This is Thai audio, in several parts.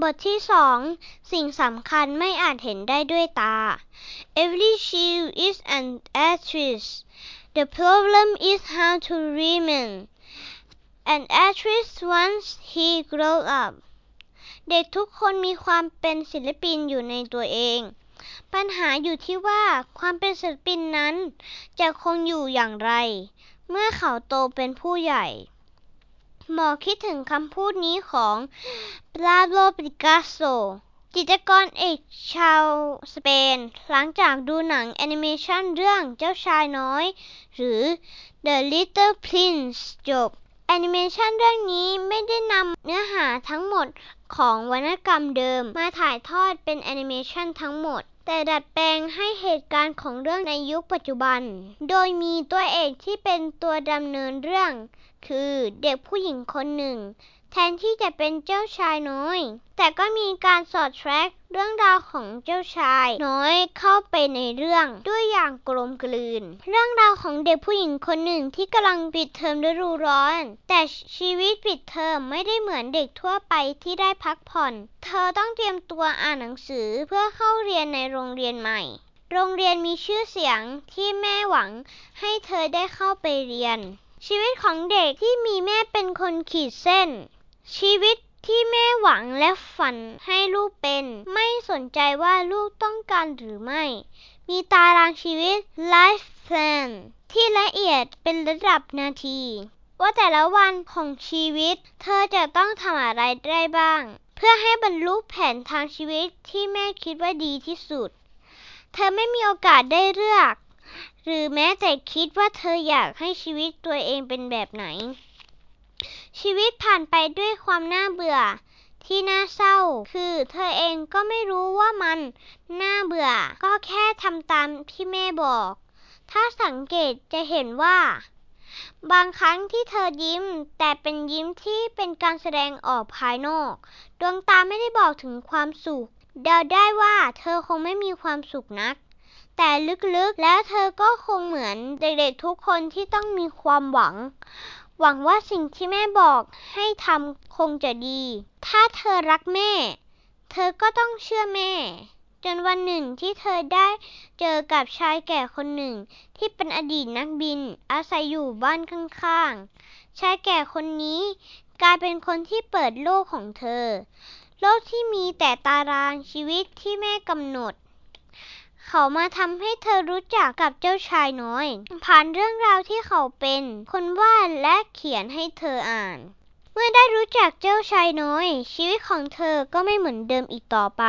บทที่สองสิ่งสำคัญไม่อาจเห็นได้ด้วยตา Every shield is an actress The problem is how to remain an actress once he grows up เด็กทุกคนมีความเป็นศิลปินอยู่ในตัวเอง ปัญหาอยู่ที่ว่าความเป็นศิลปินนั้นจะคงอยู่อย่างไร เมื่อเขาโตเป็นผู้ใหญ่ หมอคิดถึงคำพูดนี้ของปาโบลปิกัสโซ จิตรกรเอกชาวสเปน หลังจากดูหนังแอนิเมชันเรื่องเจ้าชายน้อย หรือ The Little Prince จบ แอนิเมชันเรื่องนี้ไม่ได้นำเนื้อหาทั้งหมดของวรรณกรรมเดิมมาถ่ายทอดเป็นแอนิเมชันทั้งหมด แต่ดัดแปลงให้เหตุการณ์ของเรื่องในยุคปัจจุบัน โดยมีตัวเอกที่เป็นตัวดำเนินเรื่อง คือเด็กผู้หญิงคนหนึ่ง แทนที่จะเป็นเจ้าชายน้อย แต่ก็มีการสอดแทรกเรื่องราวของเจ้าชายน้อยเข้าไปในเรื่องด้วยอย่างกลมกลืน เรื่องราวของเด็กผู้หญิงคนหนึ่งที่กำลังปิดเทอมฤดูร้อน แต่ชีวิตปิดเทอมไม่ได้เหมือนเด็กทั่วไปที่ได้พักผ่อน เธอต้องเตรียมตัวอ่านหนังสือเพื่อเข้าเรียนในโรงเรียนใหม่ โรงเรียนมีชื่อเสียงที่แม่หวังให้เธอได้เข้าไปเรียน ชีวิตของเด็กที่มีแม่เป็นคนขีดเส้น ชีวิตที่แม่หวังและฝันให้ลูกเป็น ไม่สนใจว่าลูกต้องการหรือไม่ มีตารางชีวิต life plan ที่ละเอียดเป็นระดับนาที ว่าแต่ละวันของชีวิต เธอจะต้องทำอะไรได้บ้าง เพื่อให้บรรลุแผนทางชีวิตที่แม่คิดว่าดีที่สุด เธอไม่มีโอกาสได้เลือก หรือแม้แต่คิดว่าเธออยากให้ชีวิตตัวเองเป็นแบบไหน ชีวิตผ่านไปด้วยความน่าเบื่อ ที่น่าเศร้า คือเธอเองก็ไม่รู้ว่ามันน่าเบื่อ ก็แค่ทำตามที่แม่บอก ถ้าสังเกตจะเห็นว่า บางครั้งที่เธอยิ้ม แต่เป็นยิ้มที่เป็นการแสดงออกภายนอก ดวงตาไม่ได้บอกถึงความสุขเดาได้ว่าเธอคงไม่มีความสุขนัก แต่ลึกๆ แล้วเธอก็คงเหมือนเด็กๆทุกคนที่ต้องมีความหวัง หวังว่าสิ่งที่แม่บอกให้ทำคงจะดี ถ้าเธอรักแม่ เธอก็ต้องเชื่อแม่ จนวันหนึ่งที่เธอได้เจอกับชายแก่คนหนึ่ง ที่เป็นอดีตนักบิน อาศัยอยู่บ้านข้างๆ ชายแก่คนนี้กลายเป็นคนที่เปิดโลกของเธอ โลกที่มีแต่ตารางชีวิตที่แม่กำหนด เขามาทำให้เธอรู้จักกับเจ้าชายน้อย ผ่านเรื่องราวที่เขาเป็น คนวาดและเขียนให้เธออ่าน เมื่อได้รู้จักเจ้าชายน้อย ชีวิตของเธอก็ไม่เหมือนเดิมอีกต่อไป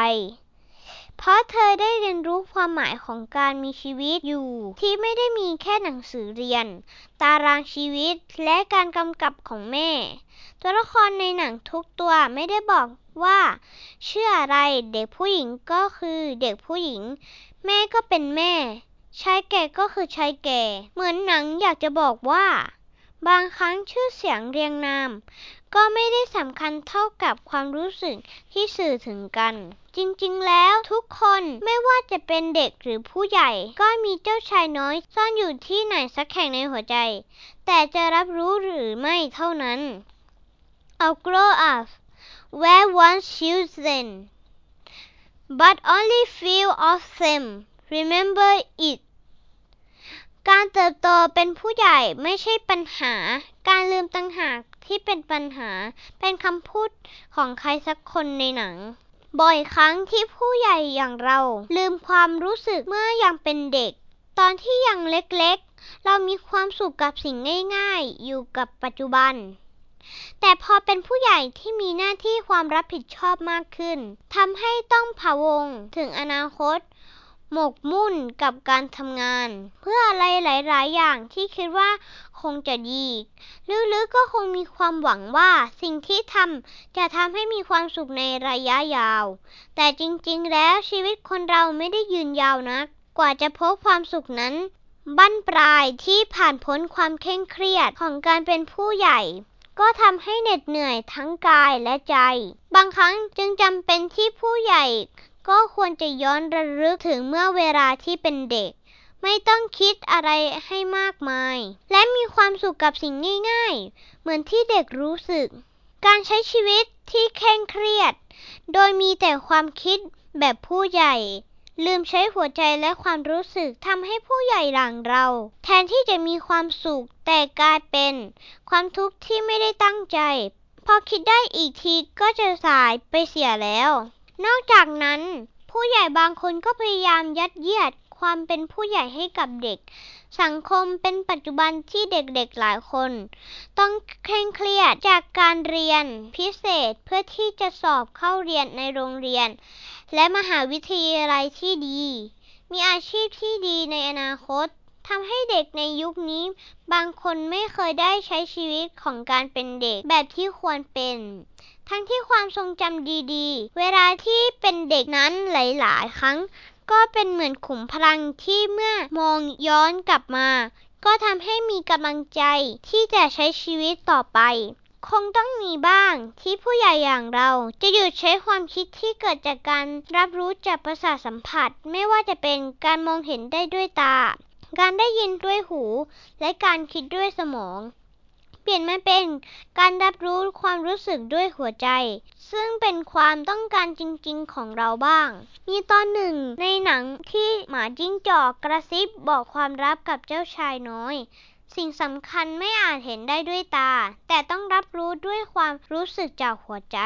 เพราะเธอได้เรียนรู้ความหมายของการมีชีวิตอยู่ ที่ไม่ได้มีแค่หนังสือเรียน ตารางชีวิตและการกำกับของแม่ ตัวละครในหนังทุกตัวไม่ได้บอกว่า เชื่ออะไรเด็กผู้หญิงก็คือเด็กผู้หญิง แม่ก็เป็นแม่ชายแก่ก็คือชายแก่ เหมือนหนังอยากจะบอกว่า บางครั้งชื่อเสียงเรียงนาม ก็ไม่ได้สำคัญเท่ากับความรู้สึกที่สื่อถึงกัน จริงๆ แล้วทุกคนไม่ว่าจะเป็นเด็กหรือผู้ใหญ่ ก็มีเจ้าชายน้อยซ่อนอยู่ที่ไหนสักแห่งในหัวใจ แต่จะรับรู้หรือไม่เท่านั้น I'll grow up where once children but only few of them remember it การเติบโตเป็นผู้ใหญ่ไม่ใช่ปัญหา การลืมตั้งหากที่เป็นปัญหา เป็นคำพูดของใครสักคนในหนัง บ่อยครั้งที่ผู้ใหญ่อย่างเรา ลืมความรู้สึกเมื่อยังเป็นเด็ก ตอนที่ยังเล็กๆ เรามีความสุขกับสิ่งง่ายๆ อยู่กับปัจจุบัน แต่พอเป็นผู้ใหญ่ที่มีหน้าที่ความรับผิดชอบมากขึ้นทำให้ต้องพะวงถึงอนาคต หมกมุ่นกับการทำงาน เพื่ออะไรหลาย ๆ อย่างที่คิดว่าคงจะดีลึกๆก็คงมีความหวังว่าสิ่งที่ทำจะทำให้มีความสุขในระยะยาว แต่จริงๆ แล้วชีวิตคนเราไม่ได้ยืนยาวนัก กว่าจะพบความสุขนั้นบั้นปลายที่ผ่านพ้นความเคร่งเครียดของการเป็นผู้ใหญ่ ก็ทำให้เหน็ดเหนื่อยทั้งกายและใจ บางครั้งจึงจำเป็นที่ผู้ใหญ่ ก็ควรจะย้อนระลึกถึงเมื่อเวลาที่เป็นเด็ก ไม่ต้องคิดอะไรให้มากมาย และมีความสุขกับสิ่งง่ายๆ เหมือนที่เด็กรู้สึก การใช้ชีวิตที่เคร่งเครียด โดยมีแต่ความคิดแบบผู้ใหญ่ ลืมใช้หัวใจและความรู้สึกทำให้ผู้ใหญ่หลังเรา แทนที่จะมีความสุขแต่กลายเป็น ความทุกข์ที่ไม่ได้ตั้งใจ พอคิดได้อีกทีก็จะสายไปเสียแล้ว นอกจากนั้น ผู้ใหญ่บางคนก็พยายามยัดเยียดความเป็นผู้ใหญ่ให้กับเด็ก สังคมเป็นปัจจุบันที่เด็กๆหลายคน ต้องเคร่งเครียดจากการเรียนพิเศษเพื่อที่จะสอบเข้าเรียนในโรงเรียน และมหาวิทยาลัยที่ดี มีอาชีพที่ดีในอนาคตทำให้เด็กในยุคนี้ บางคนไม่เคยได้ใช้ชีวิตของการเป็นเด็กแบบที่ควรเป็น ทั้งที่ความทรงจำดีๆ เวลาที่เป็นเด็กนั้นหลายๆ ครั้ง ก็เป็นเหมือนขุมพลังที่เมื่อมองย้อนกลับมา ก็ทำให้มีกำลังใจที่จะใช้ชีวิตต่อไป คงต้องมีบ้างที่ผู้ใหญ่อย่างเราจะหยุดใช้ความคิดที่เกิดจากการรับรู้จากประสาทสัมผัส ไม่ว่าจะเป็นการมองเห็นได้ด้วยตา การได้ยินด้วยหู และการคิดด้วยสมอง เปลี่ยนมาเป็นการรับรู้ความรู้สึกด้วยหัวใจ ซึ่งเป็นความต้องการจริงๆของเราบ้าง มีตอนหนึ่งในหนังที่หมาจิ้งจอกกระซิบบอกความลับกับเจ้าชายน้อย สิ่งสำคัญไม่อาจเห็นได้ด้วยตา แต่ต้องรับรู้ด้วยความรู้สึกจากหัวใจ